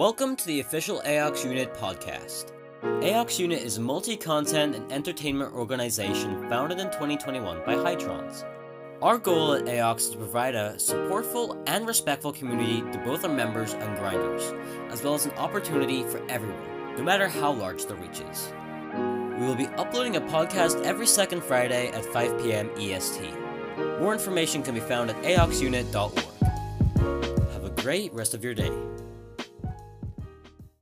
Welcome to the official Aeox Unit podcast. Aeox Unit is a multi content and entertainment organization founded in 2021 by Hytrons. Our goal at Aeox is to provide a supportful and respectful community to both our members and grinders, as well as an opportunity for everyone, no matter how large the reach is. We will be uploading a podcast every second Friday at 5 p.m. EST. More information can be found at aoxunit.org. Have a great rest of your day.